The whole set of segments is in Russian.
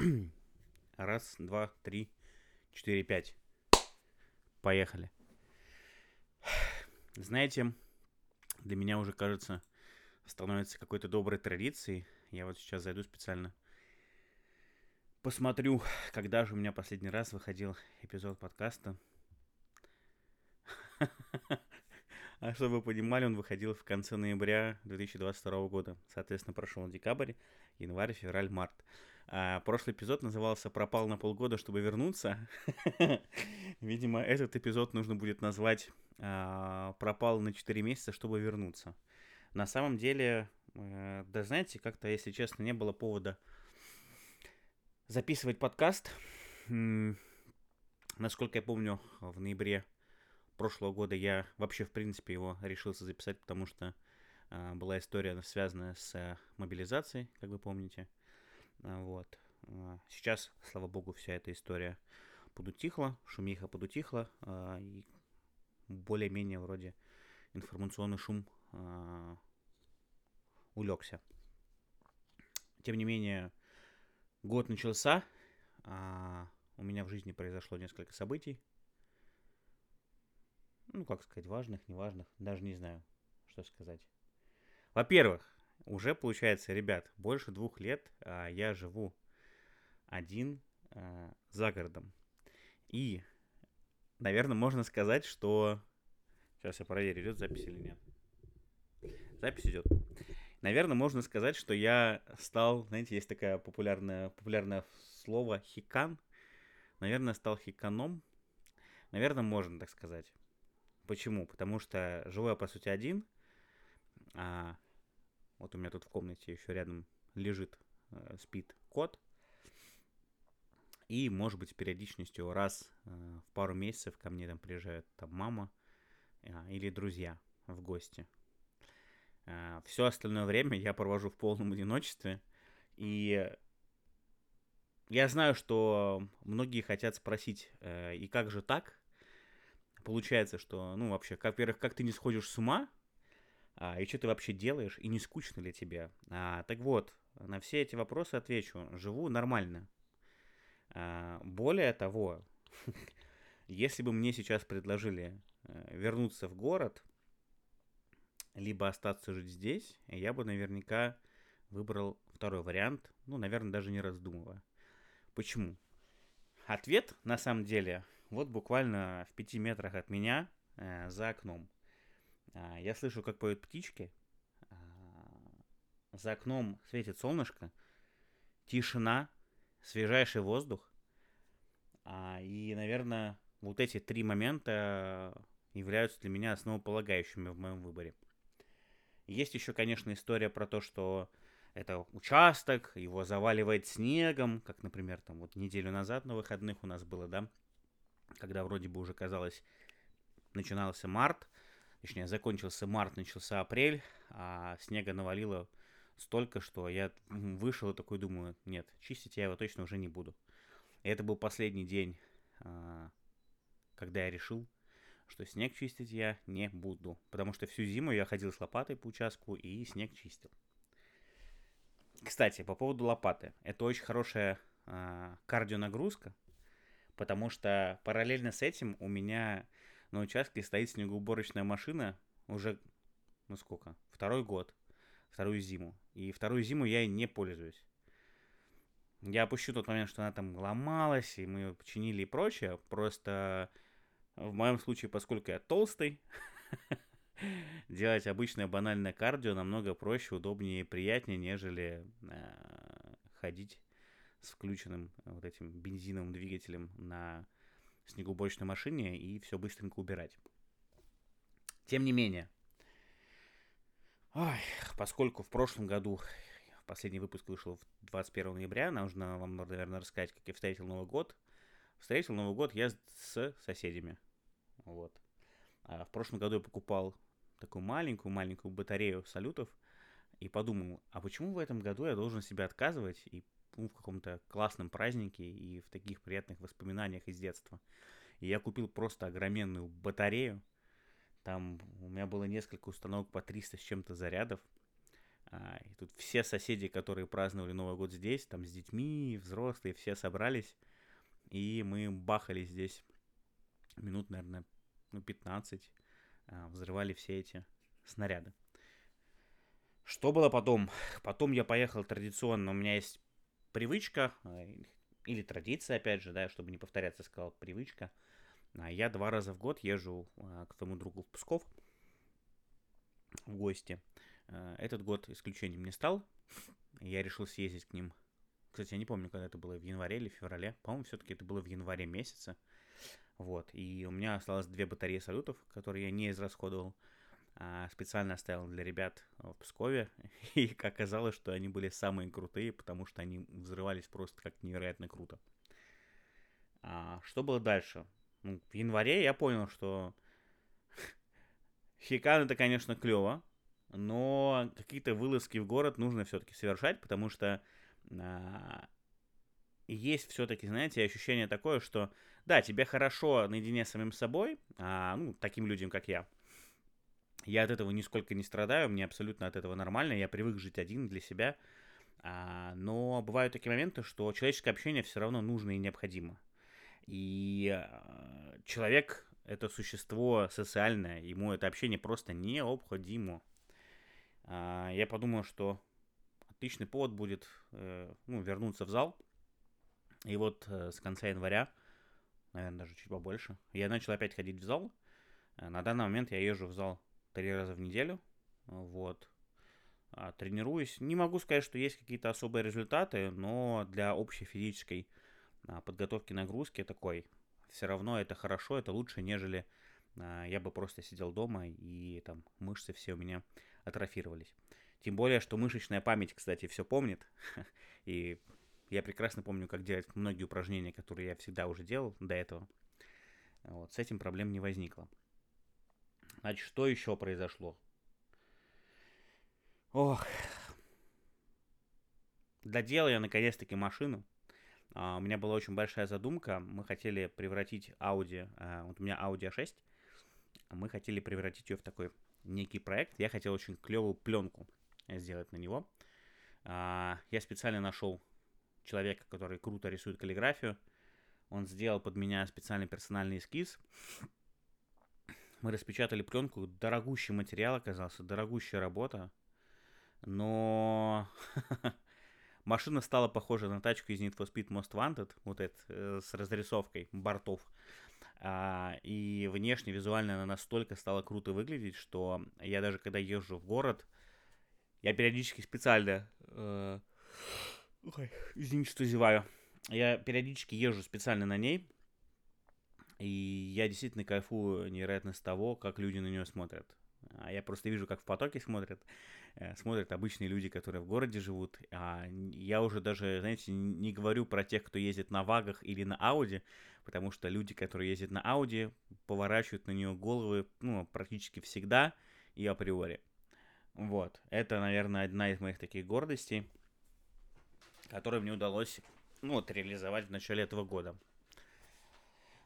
Раз, два, три, четыре, пять. Поехали. Знаете, для меня уже кажется, становится какой-то доброй традицией. Я вот сейчас зайду специально. Посмотрю, когда же у меня последний раз выходил эпизод подкаста. А чтобы вы понимали, он выходил в конце ноября 2022 года. Соответственно, прошел декабрь, январь, февраль, март. А прошлый эпизод назывался «Пропал на полгода, чтобы вернуться». Видимо, этот эпизод нужно будет назвать а, «Пропал на 4 месяца, чтобы вернуться». На самом деле, э, да знаете, как-то, если честно, не было повода записывать подкаст. Насколько я помню, в ноябре прошлого года я вообще, в принципе, его решился записать, потому что э, была история, связанная с мобилизацией, как вы помните. Э, вот. Сейчас, слава богу, вся эта история подутихла, шумиха подутихла, э, и более-менее вроде информационный шум улегся. Тем не менее, год начался, а у меня в жизни произошло несколько событий, ну, как сказать, важных, неважных, даже не знаю, что сказать. Во-первых, уже получается, ребят, больше двух лет а, я живу один а, за городом. И, наверное, можно сказать, что... Сейчас я проверю, идет запись или нет. Запись идет. Наверное, можно сказать, что я стал, знаете, есть такое популярное, популярное слово хикан. Наверное, стал хиканом. Наверное, можно так сказать. Почему? Потому что живу я, по сути, один. А, вот у меня тут в комнате еще рядом лежит, э, спит кот. И, может быть, с периодичностью раз э, в пару месяцев ко мне там приезжает там мама э, или друзья в гости. Э, все остальное время я провожу в полном одиночестве. И я знаю, что многие хотят спросить, э, и как же так? Получается, что, ну, вообще, как, во-первых, как ты не сходишь с ума, а, и что ты вообще делаешь, и не скучно ли тебе. А, так вот, на все эти вопросы отвечу. Живу нормально. А, более того, если бы мне сейчас предложили а, вернуться в город, либо остаться жить здесь, я бы наверняка выбрал второй вариант, ну, наверное, даже не раздумывая. Почему? Ответ, на самом деле, вот буквально в пяти метрах от меня э, за окном. Э, я слышу, как поют птички. Э, за окном светит солнышко. Тишина, свежайший воздух. Э, и, наверное, вот эти три момента являются для меня основополагающими в моем выборе. Есть еще, конечно, история про то, что это участок, его заваливает снегом, как, например, там вот неделю назад на выходных у нас было, да, когда вроде бы уже казалось, начинался март, точнее, закончился март, начался апрель, а снега навалило столько, что я вышел и такой думаю, нет, чистить я его точно уже не буду. И это был последний день, а, когда я решил, что снег чистить я не буду. Потому что всю зиму я ходил с лопатой по участку и снег чистил. Кстати, по поводу лопаты. Это очень хорошая э, кардионагрузка, потому что параллельно с этим у меня на участке стоит снегоуборочная машина уже, ну сколько, второй год, вторую зиму. И вторую зиму я не пользуюсь. Я опущу тот момент, что она там ломалась, и мы ее починили и прочее. Просто в моем случае, поскольку я толстый, делать обычное банальное кардио намного проще, удобнее и приятнее, нежели э, ходить с включенным э, вот этим бензиновым двигателем на снегоуборочной машине и все быстренько убирать. Тем не менее, ой, поскольку в прошлом году последний выпуск вышел 21 ноября, нужно вам, наверное, рассказать, как я встретил Новый год. Встретил Новый год я с соседями. Вот. А в прошлом году я покупал такую маленькую-маленькую батарею салютов и подумал, а почему в этом году я должен себя отказывать и ну, в каком-то классном празднике и в таких приятных воспоминаниях из детства. И я купил просто огроменную батарею. Там у меня было несколько установок по 300 с чем-то зарядов. А, и тут все соседи, которые праздновали Новый год здесь, там с детьми, взрослые, все собрались. И мы бахали здесь минут, наверное, ну, 15. А, взрывали все эти снаряды. Что было потом? Потом я поехал традиционно. У меня есть привычка, а, или традиция, опять же, да, чтобы не повторяться, сказал привычка. Я два раза в год езжу к своему другу в Псков в гости. Этот год исключением не стал. Я решил съездить к ним. Кстати, я не помню, когда это было, в январе или феврале. По-моему, все-таки это было в январе месяце. Вот. И у меня осталось две батареи салютов, которые я не израсходовал. А специально оставил для ребят в Пскове. И оказалось, что они были самые крутые, потому что они взрывались просто как невероятно круто. А что было дальше? Ну, в январе я понял, что Хикан это, конечно, клево, но какие-то вылазки в город нужно все-таки совершать, потому что а, есть все-таки, знаете, ощущение такое, что да, тебе хорошо наедине с самим собой, а, ну, таким людям, как я. Я от этого нисколько не страдаю, мне абсолютно от этого нормально, я привык жить один для себя. А, но бывают такие моменты, что человеческое общение все равно нужно и необходимо. И а, человек это существо социальное, ему это общение просто необходимо. А, я подумал, что отличный повод будет э, ну, вернуться в зал. И вот э, с конца января наверное, даже чуть побольше. Я начал опять ходить в зал. Э, на данный момент я езжу в зал три раза в неделю. Вот. А, тренируюсь. Не могу сказать, что есть какие-то особые результаты, но для общей физической а, подготовки нагрузки такой все равно это хорошо, это лучше, нежели а, я бы просто сидел дома и там мышцы все у меня атрофировались. Тем более, что мышечная память, кстати, все помнит. И я прекрасно помню, как делать многие упражнения, которые я всегда уже делал до этого. Вот, с этим проблем не возникло. Значит, что еще произошло? Ох. Доделал я наконец-таки машину. А, у меня была очень большая задумка. Мы хотели превратить Audi, а, вот у меня Audi A6, мы хотели превратить ее в такой некий проект. Я хотел очень клевую пленку сделать на него. А, я специально нашел человека, который круто рисует каллиграфию. Он сделал под меня специальный персональный эскиз. Мы распечатали пленку. Дорогущий материал оказался, дорогущая работа. Но машина стала похожа на тачку из Need for Speed Most Wanted, вот это, э, с разрисовкой бортов. А, и внешне, визуально она настолько стала круто выглядеть, что я даже когда езжу в город, я периодически специально э, Ой, извините, что зеваю. Я периодически езжу специально на ней, и я действительно кайфую невероятно с того, как люди на нее смотрят. А я просто вижу, как в потоке смотрят. Э, смотрят обычные люди, которые в городе живут. А я уже даже, знаете, не говорю про тех, кто ездит на вагах или на Ауди, потому что люди, которые ездят на Ауди, поворачивают на нее головы ну, практически всегда и априори. Вот. Это, наверное, одна из моих таких гордостей который мне удалось ну, вот, реализовать в начале этого года.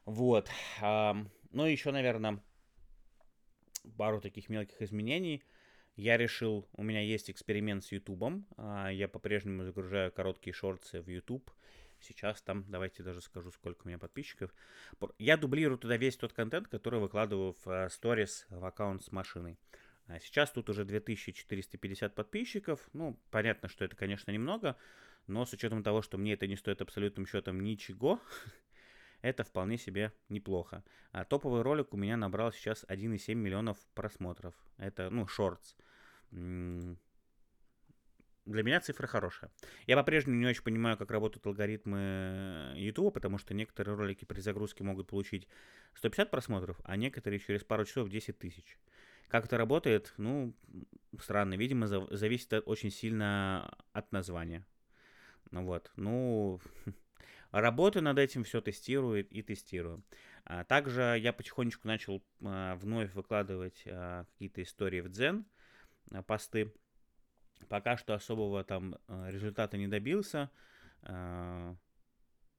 Вот. Ну, еще, наверное, пару таких мелких изменений. Я решил, у меня есть эксперимент с Ютубом. А, я по-прежнему загружаю короткие шорты в YouTube. Сейчас там, давайте даже скажу, сколько у меня подписчиков. Я дублирую туда весь тот контент, который выкладываю в сторис в аккаунт с машиной. А сейчас тут уже 2450 подписчиков. Ну, понятно, что это, конечно, немного, но с учетом того, что мне это не стоит абсолютным счетом ничего, это вполне себе неплохо. А топовый ролик у меня набрал сейчас 1,7 миллионов просмотров. Это, ну, шортс. Для меня цифра хорошая. Я по-прежнему не очень понимаю, как работают алгоритмы YouTube, потому что некоторые ролики при загрузке могут получить 150 просмотров, а некоторые через пару часов 10 тысяч. Как это работает, ну, странно. Видимо, зависит очень сильно от названия. Ну вот, ну, работаю над этим, все тестирую и тестирую. А также я потихонечку начал а, вновь выкладывать а, какие-то истории в Дзен, посты. Пока что особого там результата не добился. Ну,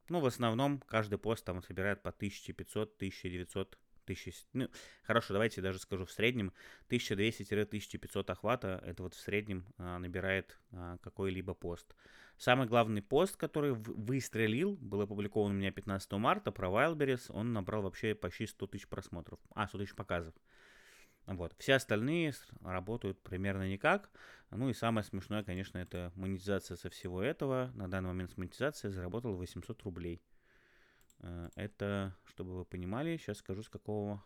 в основном каждый пост там собирает по 1500-1900 1000, ну, хорошо, давайте даже скажу в среднем 1200-1500 охвата, это вот в среднем набирает какой-либо пост. Самый главный пост, который выстрелил, был опубликован у меня 15 марта про Wildberries, он набрал вообще почти 100 тысяч просмотров, а, 100 тысяч показов. Вот. Все остальные работают примерно никак. Ну и самое смешное, конечно, это монетизация со всего этого. На данный момент с монетизацией заработал 800 рублей. Э, это, чтобы вы понимали, сейчас скажу с какого...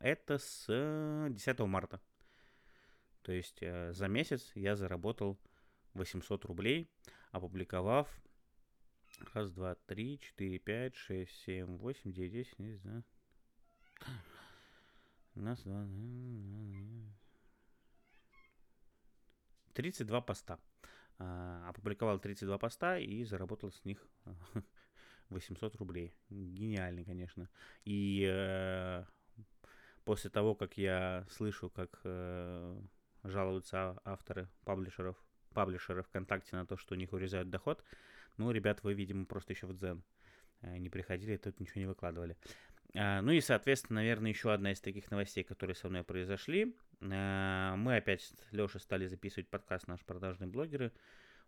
Это с 10 марта. То есть э, за месяц я заработал 800 рублей, опубликовав раз, два, три, четыре, пять, шесть, семь, восемь, девять, десять, не знаю. Раз, два, 32 поста. А, опубликовал 32 поста и заработал с них 800 рублей. Гениальный, конечно. И э, после того, как я слышу, как э, жалуются авторы паблишеров, паблишеры ВКонтакте на то, что у них урезают доход, ну, ребят, вы, видимо, просто еще в дзен э, не приходили, тут ничего не выкладывали. А, ну и, соответственно, наверное, еще одна из таких новостей, которые со мной произошли. А, мы опять с Лешей стали записывать подкаст «Наши продажные блогеры».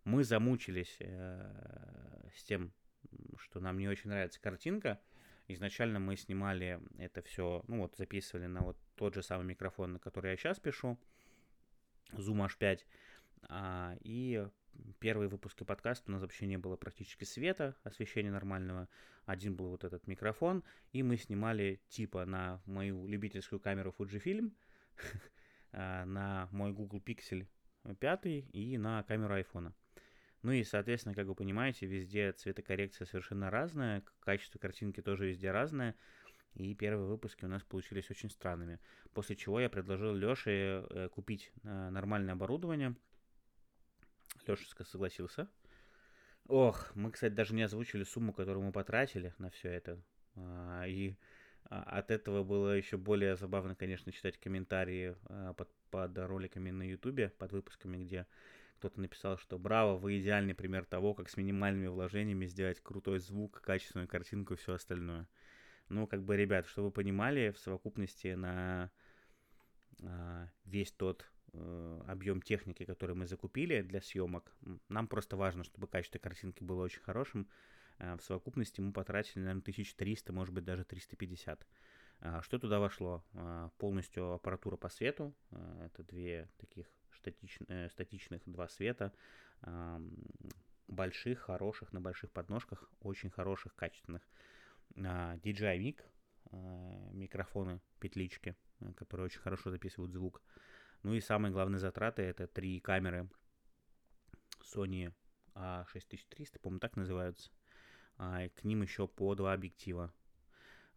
Мы замучились э, с тем, что нам не очень нравится картинка. Изначально мы снимали это все, ну вот записывали на вот тот же самый микрофон, на который я сейчас пишу, Zoom H5. А, и первые выпуски подкаста у нас вообще не было практически света, освещения нормального. Один был вот этот микрофон, и мы снимали типа на мою любительскую камеру Fujifilm, а, на мой Google Pixel 5 и на камеру iPhone. Ну и, соответственно, как вы понимаете, везде цветокоррекция совершенно разная, качество картинки тоже везде разное, и первые выпуски у нас получились очень странными. После чего я предложил Леше э, купить э, нормальное оборудование – Леша согласился. Ох, мы, кстати, даже не озвучили сумму, которую мы потратили на все это. А, и а, от этого было еще более забавно, конечно, читать комментарии а, под, под роликами на Ютубе, под выпусками, где кто-то написал, что браво, вы идеальный пример того, как с минимальными вложениями сделать крутой звук, качественную картинку и все остальное. Ну, как бы, ребят, чтобы вы понимали, в совокупности на весь тот объем техники, который мы закупили для съемок. Нам просто важно, чтобы качество картинки было очень хорошим. Э, в совокупности мы потратили, наверное, 1300, может быть, даже 350. Э, что туда вошло? Полностью аппаратура по свету. Это две таких статичных, статичных два света. Больших, хороших, на больших подножках, очень хороших, качественных. DJI Mic, микрофоны, петлички, которые очень хорошо записывают звук. Ну и самые главные затраты это три камеры Sony A6300, по-моему, так называются. А, и к ним еще по два объектива.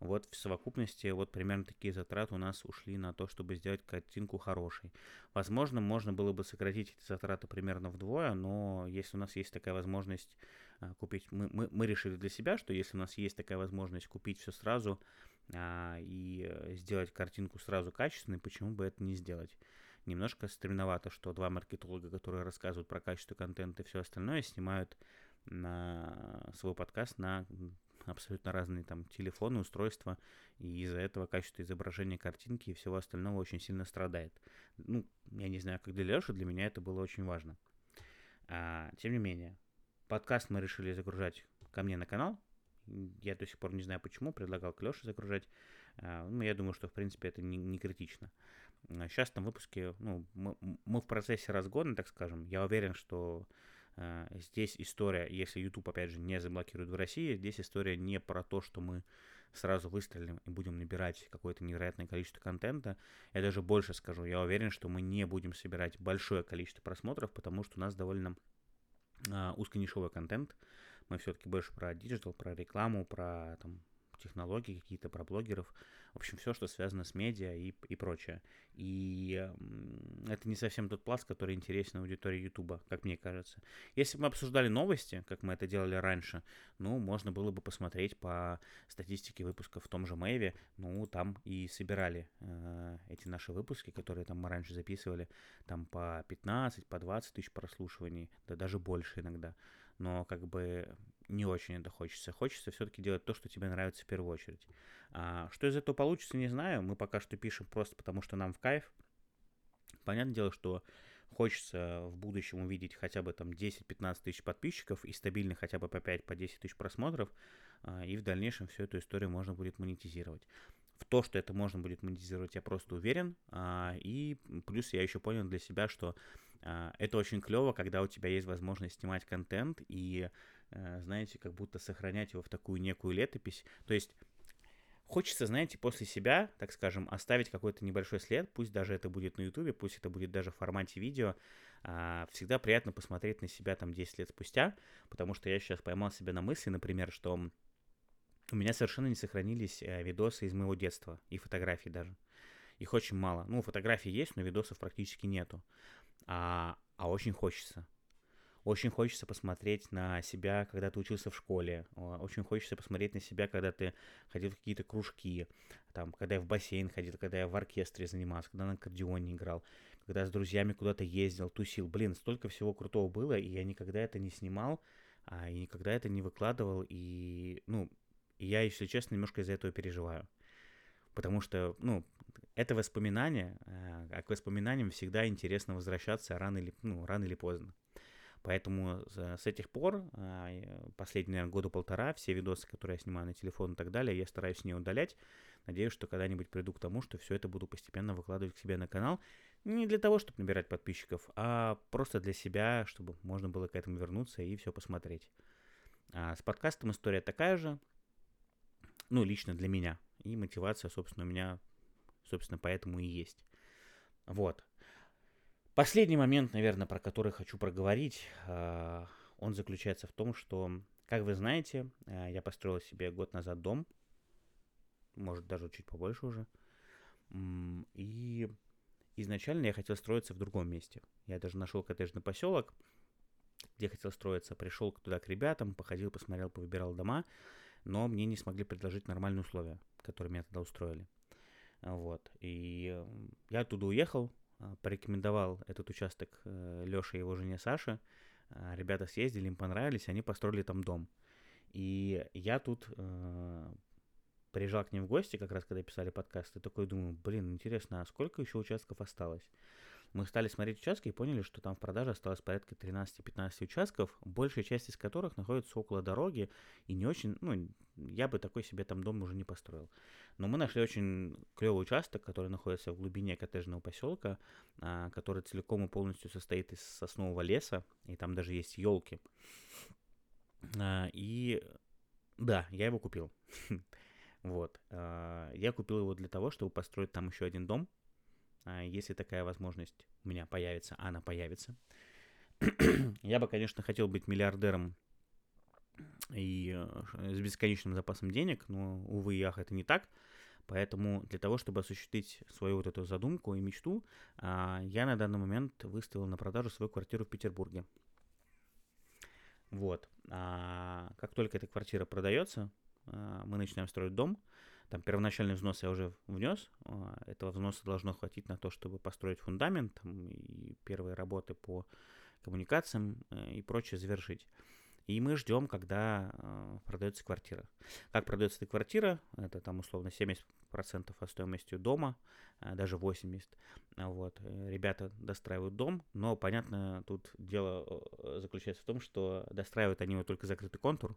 Вот в совокупности вот примерно такие затраты у нас ушли на то, чтобы сделать картинку хорошей. Возможно, можно было бы сократить эти затраты примерно вдвое, но если у нас есть такая возможность а, купить, мы, мы, мы решили для себя, что если у нас есть такая возможность купить все сразу а, и э, сделать картинку сразу качественной, почему бы это не сделать? Немножко стремновато, что два маркетолога, которые рассказывают про качество контента и все остальное, снимают на свой подкаст на абсолютно разные там телефоны, устройства, и из-за этого качество изображения картинки и всего остального очень сильно страдает. Ну, я не знаю, как для Леши, для меня это было очень важно. А, тем не менее, подкаст мы решили загружать ко мне на канал. Я до сих пор не знаю почему, предлагал к Леше загружать. А, ну, я думаю, что, в принципе, это не, не критично. Сейчас на выпуске, ну, мы, мы в процессе разгона, так скажем. Я уверен, что э, здесь история, если YouTube, опять же, не заблокирует в России, здесь история не про то, что мы сразу выстрелим и будем набирать какое-то невероятное количество контента. Я даже больше скажу, я уверен, что мы не будем собирать большое количество просмотров, потому что у нас довольно э, узконишевой контент. Мы все-таки больше про digital, про рекламу, про там, технологии какие-то, про блогеров. В общем, все, что связано с медиа и, и прочее. И это не совсем тот пласт, который интересен аудитории Ютуба, как мне кажется. Если бы мы обсуждали новости, как мы это делали раньше, ну, можно было бы посмотреть по статистике выпусков в том же Mave. Ну, там и собирали э, эти наши выпуски, которые там мы раньше записывали, там по 15, по 20 тысяч прослушиваний, да даже больше иногда. Но как бы не очень это хочется. Хочется все-таки делать то, что тебе нравится в первую очередь. А, что из этого получится, не знаю. Мы пока что пишем просто потому, что нам в кайф. Понятное дело, что хочется в будущем увидеть хотя бы там 10-15 тысяч подписчиков и стабильно хотя бы по 5-10 по тысяч просмотров, а, и в дальнейшем всю эту историю можно будет монетизировать. В то, что это можно будет монетизировать, я просто уверен. А, и плюс я еще понял для себя, что это очень клево, когда у тебя есть возможность снимать контент и, э, знаете, как будто сохранять его в такую некую летопись. То есть Хочется, знаете, после себя, так скажем, оставить какой-то небольшой след, пусть даже это будет на ютубе, пусть это будет даже в формате видео. А, всегда приятно посмотреть на себя там 10 лет спустя, потому что я сейчас поймал себя на мысли, например, что у меня совершенно не сохранились э, видосы из моего детства и фотографий даже. Их очень мало. Ну, фотографии есть, но видосов практически нету. А, а очень хочется. Очень хочется посмотреть на себя, когда ты учился в школе. Очень хочется посмотреть на себя, когда ты ходил в какие-то кружки. Там, когда я в бассейн ходил, когда я в оркестре занимался, когда на аккордеоне играл, когда с друзьями куда-то ездил, тусил. Блин, столько всего крутого было, и я никогда это не снимал, а, и никогда это не выкладывал. И, ну, я, если честно, немножко из-за этого переживаю. Потому что, ну, это воспоминание, а к воспоминаниям всегда интересно возвращаться рано или, ну, рано или поздно. Поэтому с этих пор, а, последние, года полтора, все видосы, которые я снимаю на телефон и так далее, я стараюсь не удалять. Надеюсь, что когда-нибудь приду к тому, что все это буду постепенно выкладывать к себе на канал. Не для того, чтобы набирать подписчиков, а просто для себя, чтобы можно было к этому вернуться и все посмотреть. А с подкастом история такая же. Ну, лично для меня. И мотивация, собственно, у меня, собственно, поэтому и есть. Вот. Последний момент, наверное, про который хочу проговорить, а, он заключается в том, что, как вы знаете, а, я построил себе год назад дом, может даже чуть побольше уже, и изначально я хотел строиться в другом месте. Я даже нашел коттеджный поселок, где хотел строиться, пришел туда к ребятам, походил, посмотрел, повыбирал дома, но мне не смогли предложить нормальные условия, которые меня тогда устроили. Вот. И я оттуда уехал, а, порекомендовал этот участок э, Лёше и его жене Саше. Ребята съездили, им понравились, они построили там дом. И я тут э, приезжал к ним в гости, как раз когда писали подкасты, такой думаю, блин, интересно, а сколько еще участков осталось? Мы стали смотреть участки и поняли, что там в продаже осталось порядка 13-15 участков, большая часть из которых находится около дороги, и не очень, ну, я бы такой себе там дом уже не построил. Но мы нашли очень клевый участок, который находится в глубине коттеджного поселка, а, который целиком и полностью состоит из соснового леса, и там даже есть елки. А, и да, я его купил. Вот. А, я купил его для того, чтобы построить там еще один дом, если такая возможность у меня появится, а она появится. Я бы, конечно, хотел быть миллиардером и э, с бесконечным запасом денег, но, увы и ах, это не так. Поэтому для того, чтобы осуществить свою вот эту задумку и мечту, а, я на данный момент выставил на продажу свою квартиру в Петербурге. Вот. А как только эта квартира продается, мы начинаем строить дом. Там первоначальный взнос я уже внес. А, этого взноса должно хватить на то, чтобы построить фундамент там, и первые работы по коммуникациям э, и прочее завершить. И мы ждем, когда э, продается квартира. Как продается эта квартира? Это там условно 70% от стоимости дома, э, даже 80%. Вот. Ребята достраивают дом, но, понятно, тут дело заключается в том, что достраивают они вот только закрытый контур,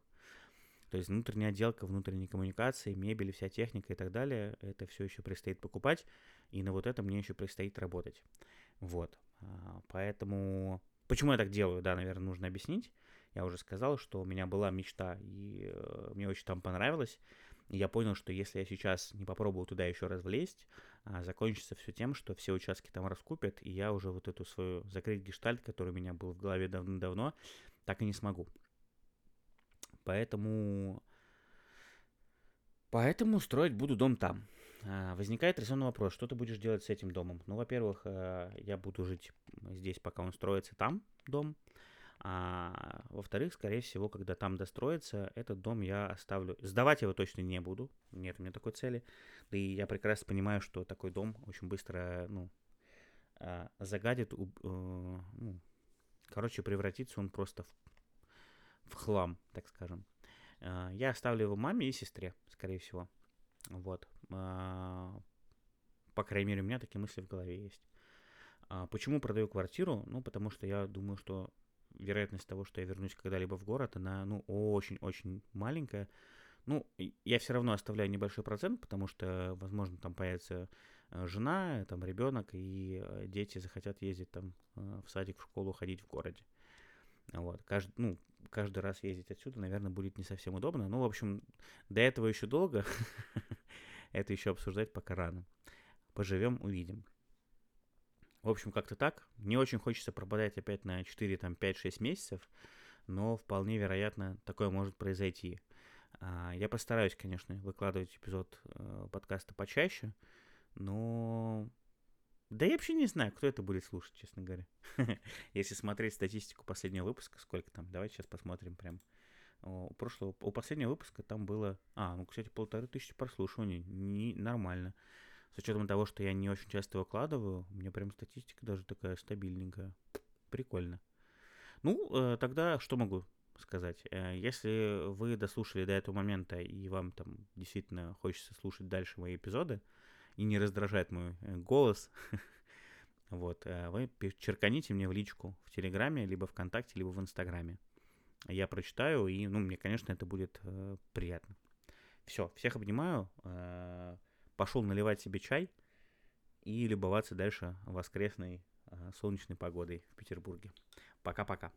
то есть внутренняя отделка, внутренние коммуникации, мебель, вся техника и так далее, это все еще предстоит покупать, и на вот это мне еще предстоит работать. Вот. А, поэтому... Почему я так делаю, да, наверное, нужно объяснить. Я уже сказал, что у меня была мечта, и э, мне очень там понравилось. И я понял, что если я сейчас не попробую туда еще раз влезть, а, закончится все тем, что все участки там раскупят, и я уже вот эту свою закрыть гештальт, который у меня был в голове давно-давно, так и не смогу. Поэтому... Поэтому строить буду дом там. А, возникает резонный вопрос, что ты будешь делать с этим домом? Ну, во-первых, э, я буду жить здесь, пока он строится там, дом. А во-вторых, скорее всего, когда там достроится, этот дом я оставлю. Сдавать его точно не буду. Нет у меня такой цели. Да и я прекрасно понимаю, что такой дом очень быстро, ну, а, загадит, э, ну, короче, превратится он просто в в хлам, так скажем. Э, я оставлю его маме и сестре, скорее всего. Вот. Э, по крайней мере, у меня такие мысли в голове есть. А почему продаю квартиру? Ну, потому что я думаю, что вероятность того, что я вернусь когда-либо в город, она, ну, очень-очень маленькая. Ну, я все равно оставляю небольшой процент, потому что, возможно, там появится э, жена, там ребенок, и э, дети захотят ездить там э, в садик, в школу, ходить в городе. Вот. Каждый, ну, каждый раз ездить отсюда, наверное, будет не совсем удобно. Ну, в общем, до этого еще долго. Это еще обсуждать пока рано. Поживем, увидим. В общем, как-то так. Не очень хочется пропадать опять на 4, там, 5-6 месяцев, но вполне вероятно такое может произойти. А, я постараюсь, конечно, выкладывать эпизод э, подкаста почаще, но... Да я вообще не знаю, кто это будет слушать, честно говоря. Если смотреть статистику последнего выпуска, сколько там, давайте сейчас посмотрим прям. У прошлого, у последнего выпуска там было... А, ну, кстати, полторы тысячи прослушиваний. Не, нормально. С учетом того, что я не очень часто выкладываю, у меня прям статистика даже такая стабильненькая. Прикольно. Ну, э, тогда что могу сказать? Э, если вы дослушали до этого момента и вам там действительно хочется слушать дальше мои эпизоды и не раздражает мой э, голос, вот, вы черканите мне в личку в Телеграме, либо ВКонтакте, либо в Инстаграме. Я прочитаю, и, ну, мне, конечно, это будет приятно. Все, всех обнимаю пошел наливать себе чай и любоваться дальше воскресной солнечной погодой в Петербурге. Пока-пока.